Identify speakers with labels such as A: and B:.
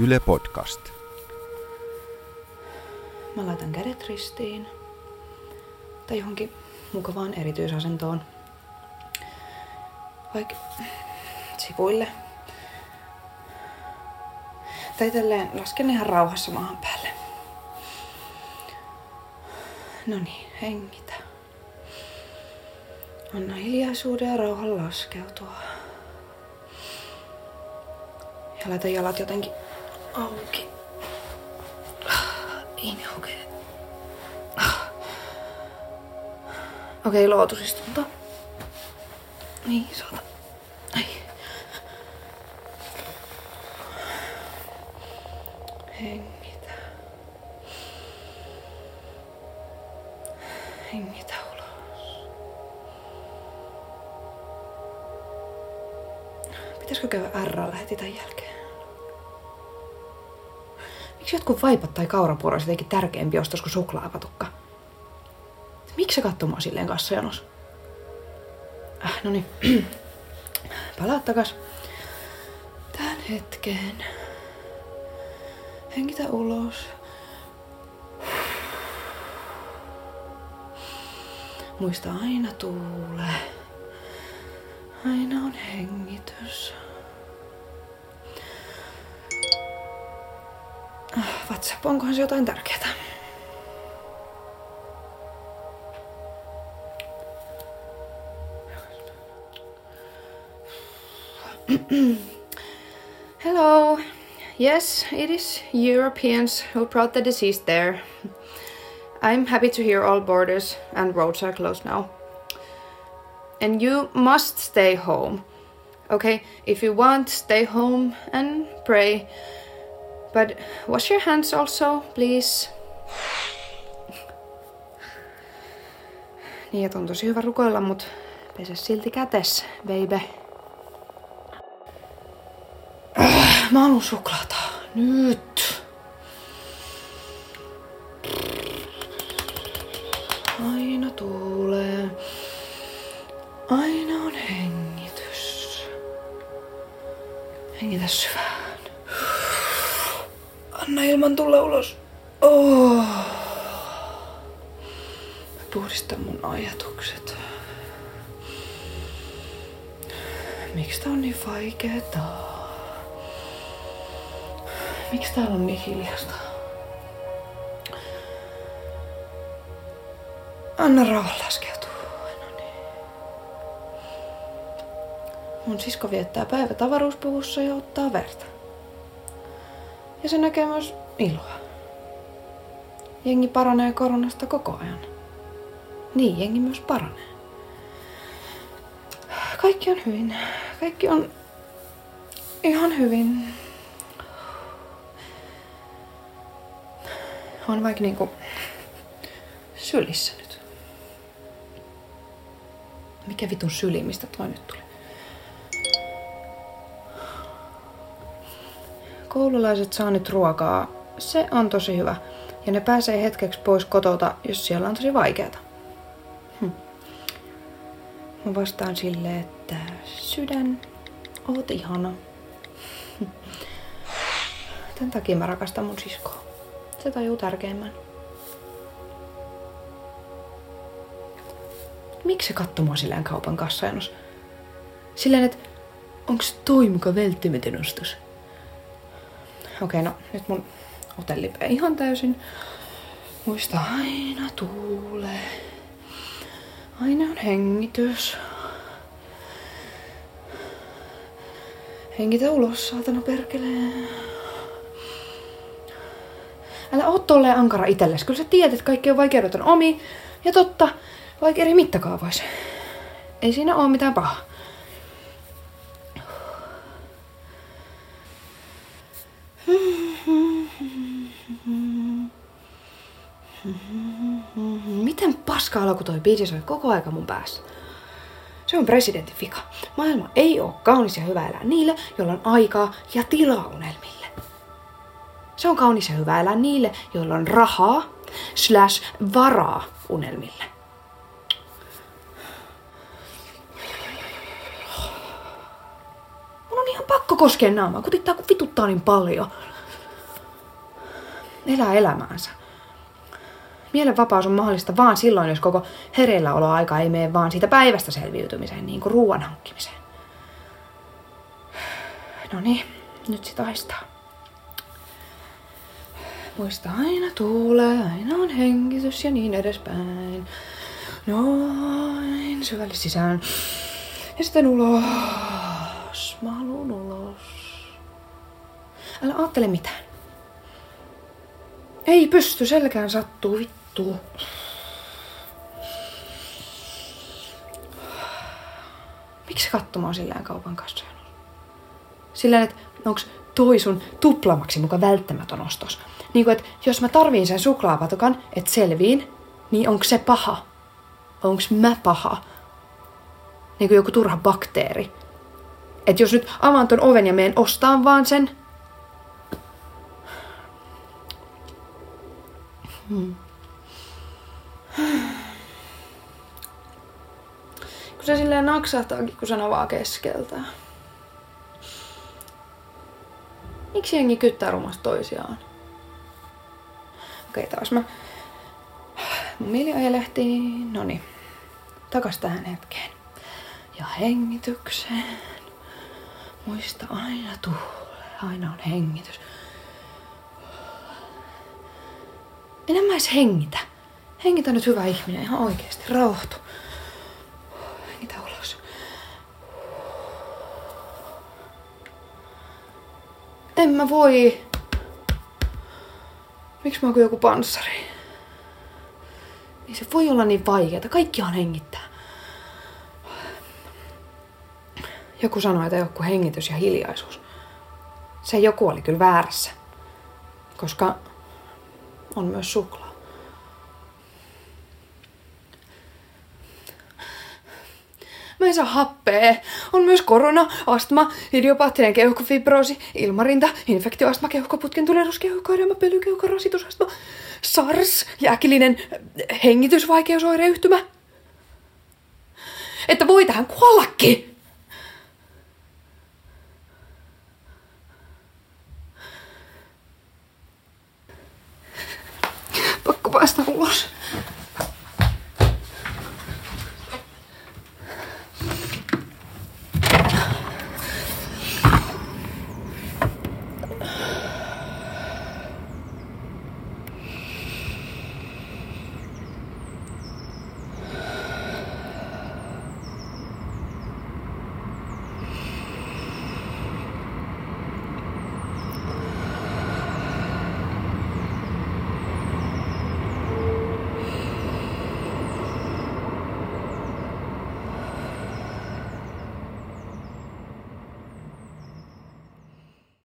A: Yle Podcast.
B: Mä laitan kädet ristiin. Tai johonkin mukavaan erityisasentoon. Vaikka sivuille. Tai tälleen lasken ihan rauhassa maahan päälle. No niin, hengitä. Anna hiljaisuuden ja rauhan laskeutua. Ja laita jalat jotenkin auki. Niin okei. Okei, lootusistunto. Niin, saata. Ai. Hengitä. Hengitä ulos. Pitäisikö käydä RL heti tämän jälkeen? Miksi jotkut vaipat tai kaurapuuro jotenkin tärkeämpi ostos kuin suklaapatukka? Miksi se katsoo mua silleen kassajonossa? Äh, no niin. Palaa takas. Tähän hetkeen. Hengitä ulos. Muista aina tuule. Aina on hengitys. Onkohan se jotain tärkeää? Hello. Yes, it is Europeans who brought the disease there. I'm happy to hear all borders and roads are closed now. And you must stay home. Okay, if you want, stay home and pray. But wash your hands also, please. Niin, että on tosi hyvä rukoilla, mutta pese silti kätes, baby. Äh, Mä haluun suklaata. Nyt. Aina tuulee. Aina on hengitys. Hengitä syvään. Anna ilman tulla ulos. Oh. Mä puhdistan mun ajatukset. Miksi tää on niin vaikeeta? Miksi täällä on niin hiljasta? Anna rauhan laskeutua. No niin. Mun sisko viettää päivät avaruuspuvussa ja ottaa verta. Ja se näkee myös iloa. Jengi paranee koronasta koko ajan. Niin, jengi myös paranee. Kaikki on hyvin. Kaikki on ihan hyvin. On vaikka niinku sylissä nyt. Mikä vitun syli, mistä toi nyt tuli? Koululaiset saa nyt ruokaa. Se on tosi hyvä. Ja ne pääsee hetkeksi pois kotota, jos siellä on tosi vaikeata. Hm. Mä vastaan silleen, että sydän, oot ihana. Hm. Tän takia mä rakastan mun siskoa. Se tajuu tärkeimmän. Miksi se katsoo mua silleen kaupan kassajonossa? Silleen, että onks toi muka välttämätön ostos? Okei, no nyt mun ote lipee ihan täysin. Muista aina tuule. Aina on hengitys. Hengitä ulos, saatana perkelee. Älä oo tolleen ankara itelles. Kyllä sä tiedät, että kaikki on vaikeudet on omi. Ja totta, vaikka eri mittakaavoissa. Ei siinä oo mitään pahaa. Miten paska alku toi biisi soi koko aika mun päässä? Se on presidentin vika. Maailma ei ole kaunis ja hyvä elää niille, joilla on aikaa ja tilaa unelmille. Se on kaunis ja hyvä elää niille, joilla on rahaa slash varaa unelmille. Koskea naamaa, kutittaa kun vituttaa niin paljon. elää elämäänsä. Mielenvapaus on mahdollista vaan silloin, jos koko hereilläoloaika ei mene vaan siitä päivästä selviytymiseen, niin kuin ruoan hankkimiseen. No niin, nyt sitä aistaa. Muista aina tuulee, aina on hengitys ja niin edespäin. Noin, syvälle sisään. Ja sitten ulos. Mä haluun ulos. Älä ajattele mitään. Ei pysty, selkään sattuu, vittu. Miksi katsomaan silleen kaupan kassoja? Silleen, että onks toi sun tuplamaksi muka välttämätön ostos. Niin kuin, että jos mä tarviin sen suklaapatukan, että selviin, niin onko se paha? Onko mä paha? Niin kuin joku turha bakteeri. Että jos nyt avaan ton oven ja meen ostaan vaan sen, Hmm. Kun se silleen naksahtaakin, kun sen avaa keskeltä. Miksi jengi kyttää rumasta toisiaan? Okei, taas mä... Mun mieli ajelehtii. Noni. Takas tähän hetkeen. Ja hengitykseen. Muista aina tuule. Aina on hengitys. Enää mä edes hengitä. Hengitä nyt hyvä ihminen ihan oikeesti. Rauhoitu. Hengitä ulos. En mä voi. Miksi mä oon joku panssari? Ei se voi olla niin vaikeaa. Kaikki on hengittää. Joku sanoi, että kuin hengitys ja hiljaisuus. Se joku oli kyllä väärässä. Koska on myös suklaa. Mä en saa happea. On myös korona, astma, idiopaattinen keuhkofibroosi, ilmarinta, infektioastma, keuhkoputken tulehdus, keuhkoedema, pölykeuhko, rasitusastma, SARS ja äkillinen hengitysvaikeusoireyhtymä. Että voi tähän kuollakin! what?